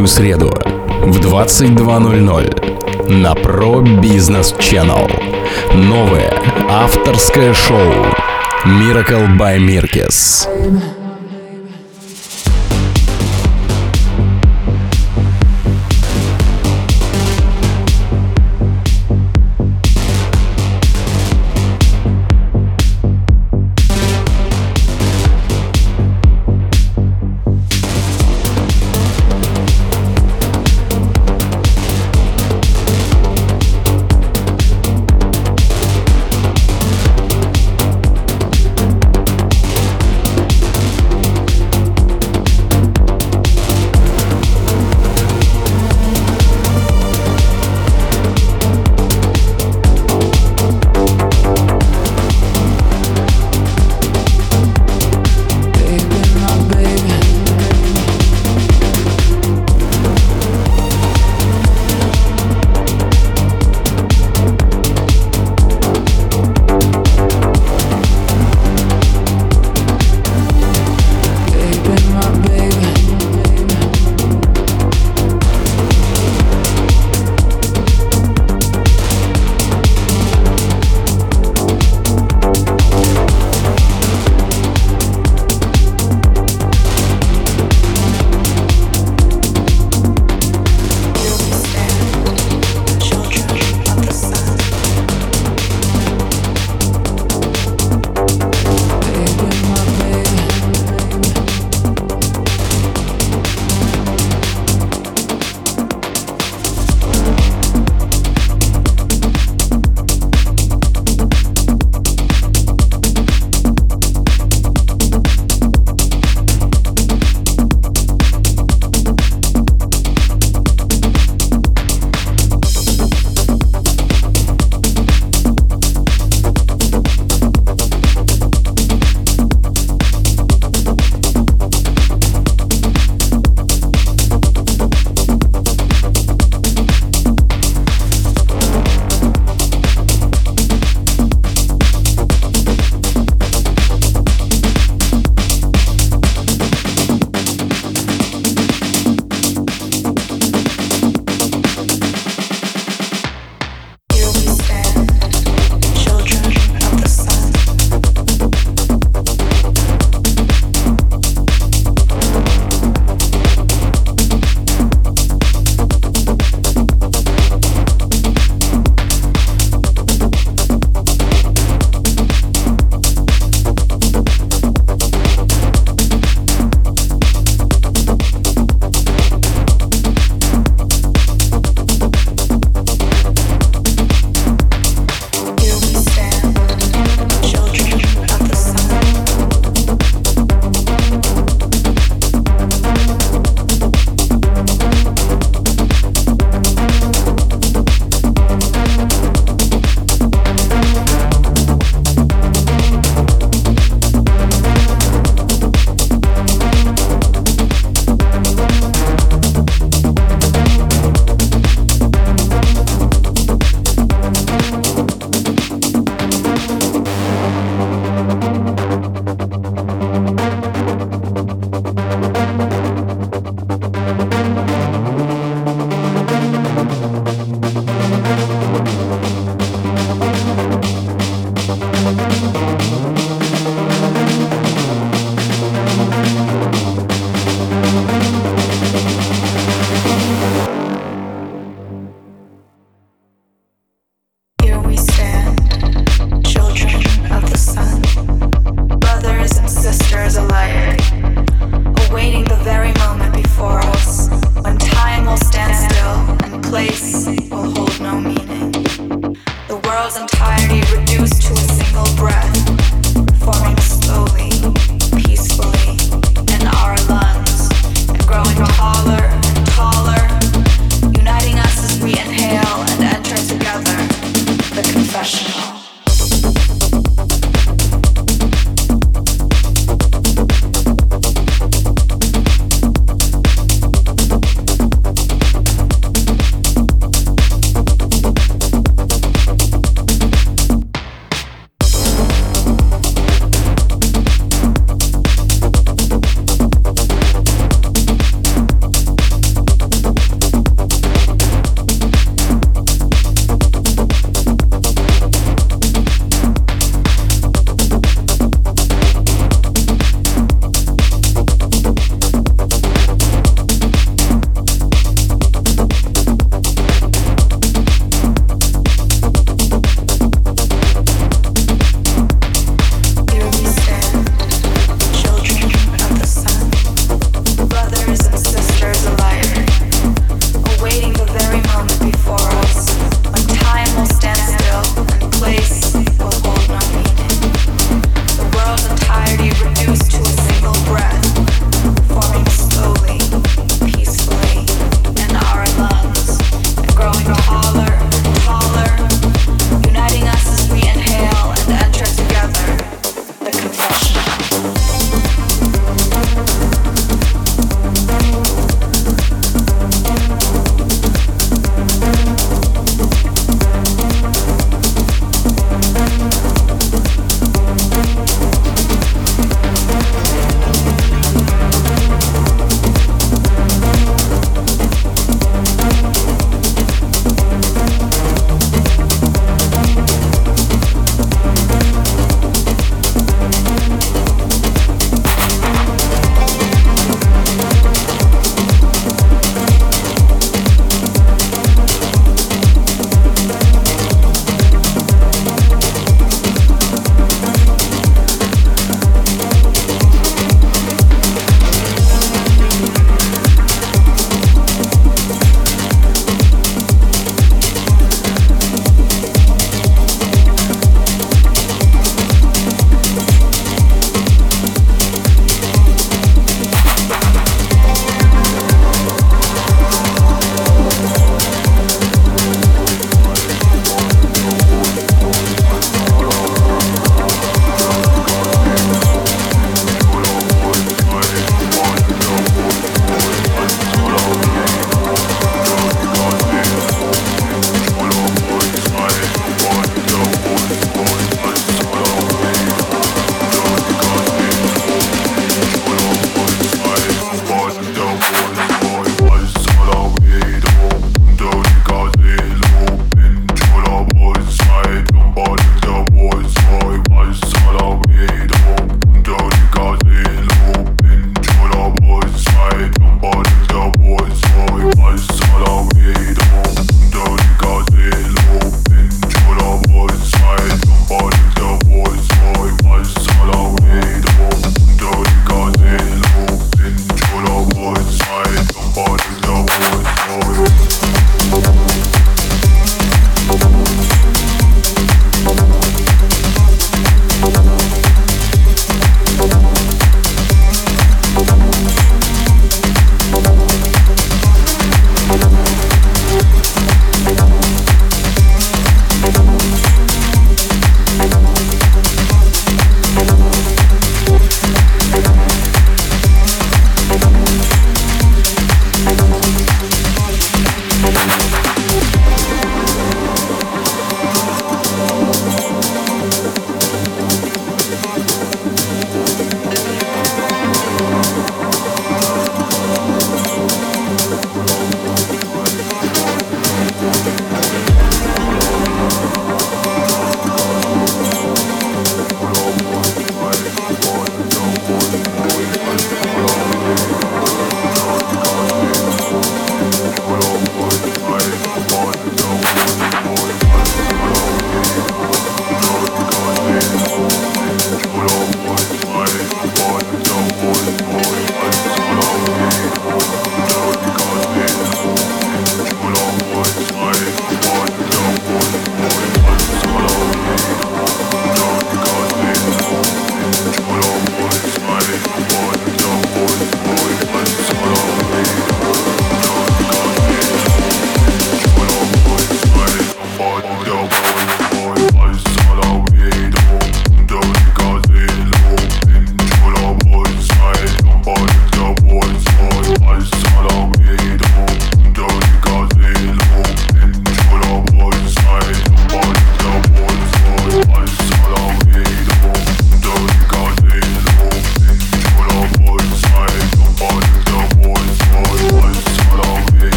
Каждую среду в 22.00 на Pro Business Channel. Новое авторское шоу Miracle by Mirkes.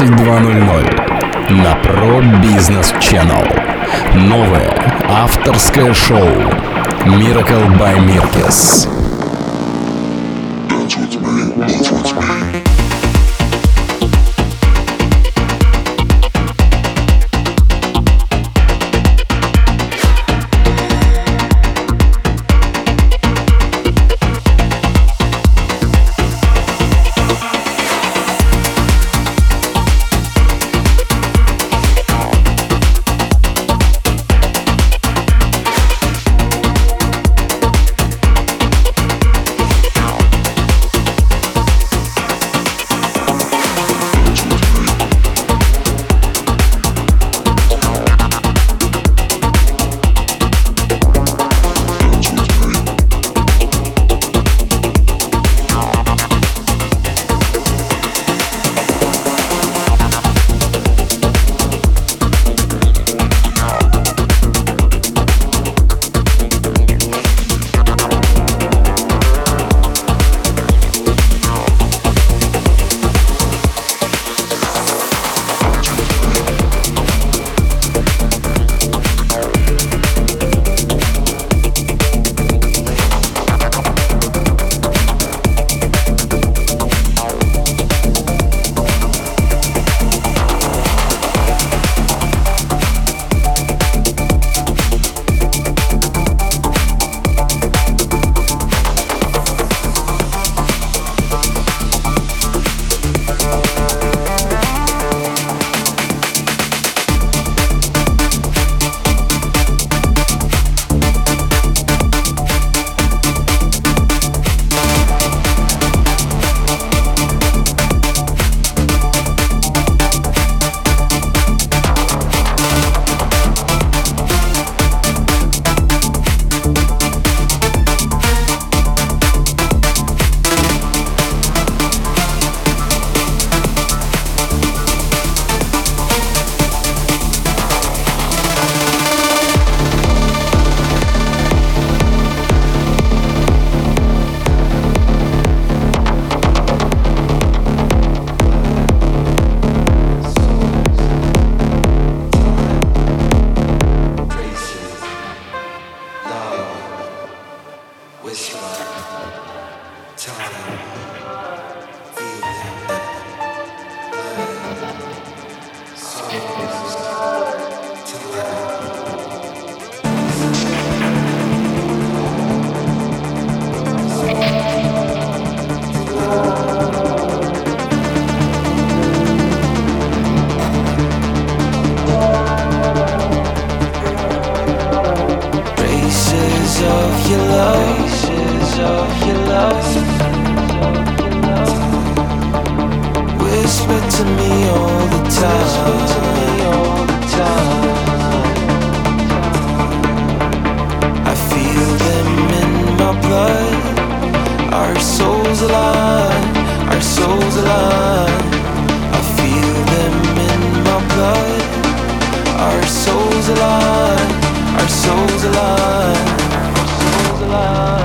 22.00 на Pro Business Channel. Новое авторское шоу Miracle by Mirkes. your love, pieces your love. Whisper to me all the time. Whisper to me all the time. I feel them in my blood. Our souls align. Our souls align. I feel them in my blood. Our souls align. Our souls align love.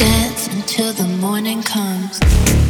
Dance until the morning comes.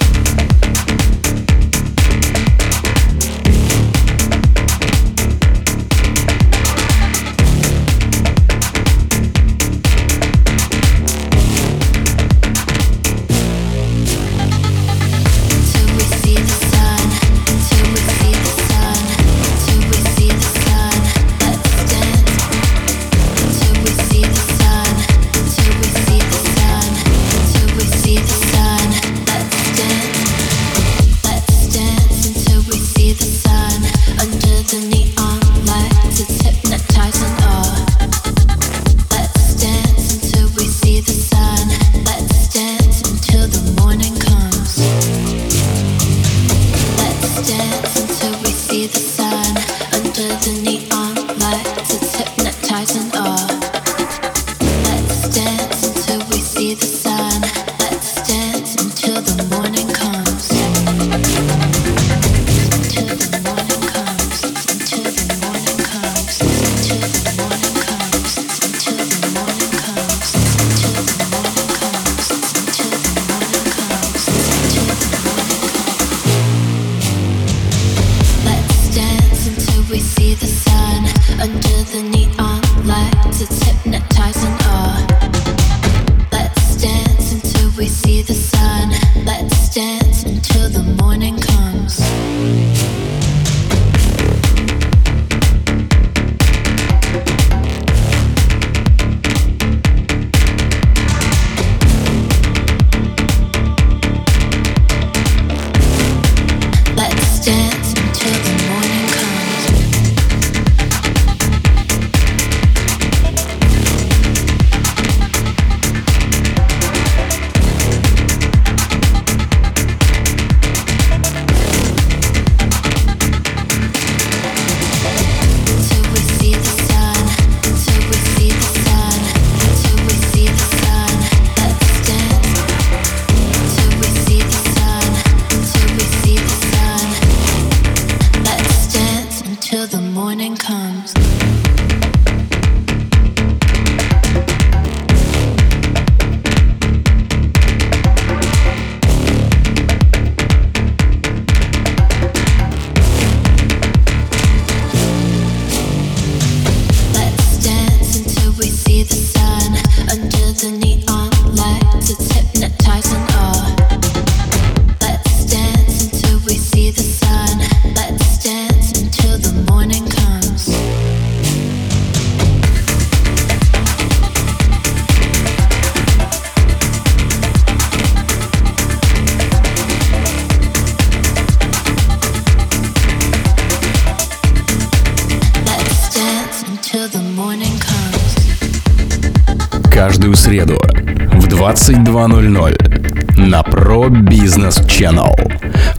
22.00 на Pro Business Channel.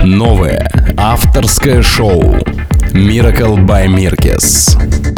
Новое авторское шоу Miracle by Mirkes.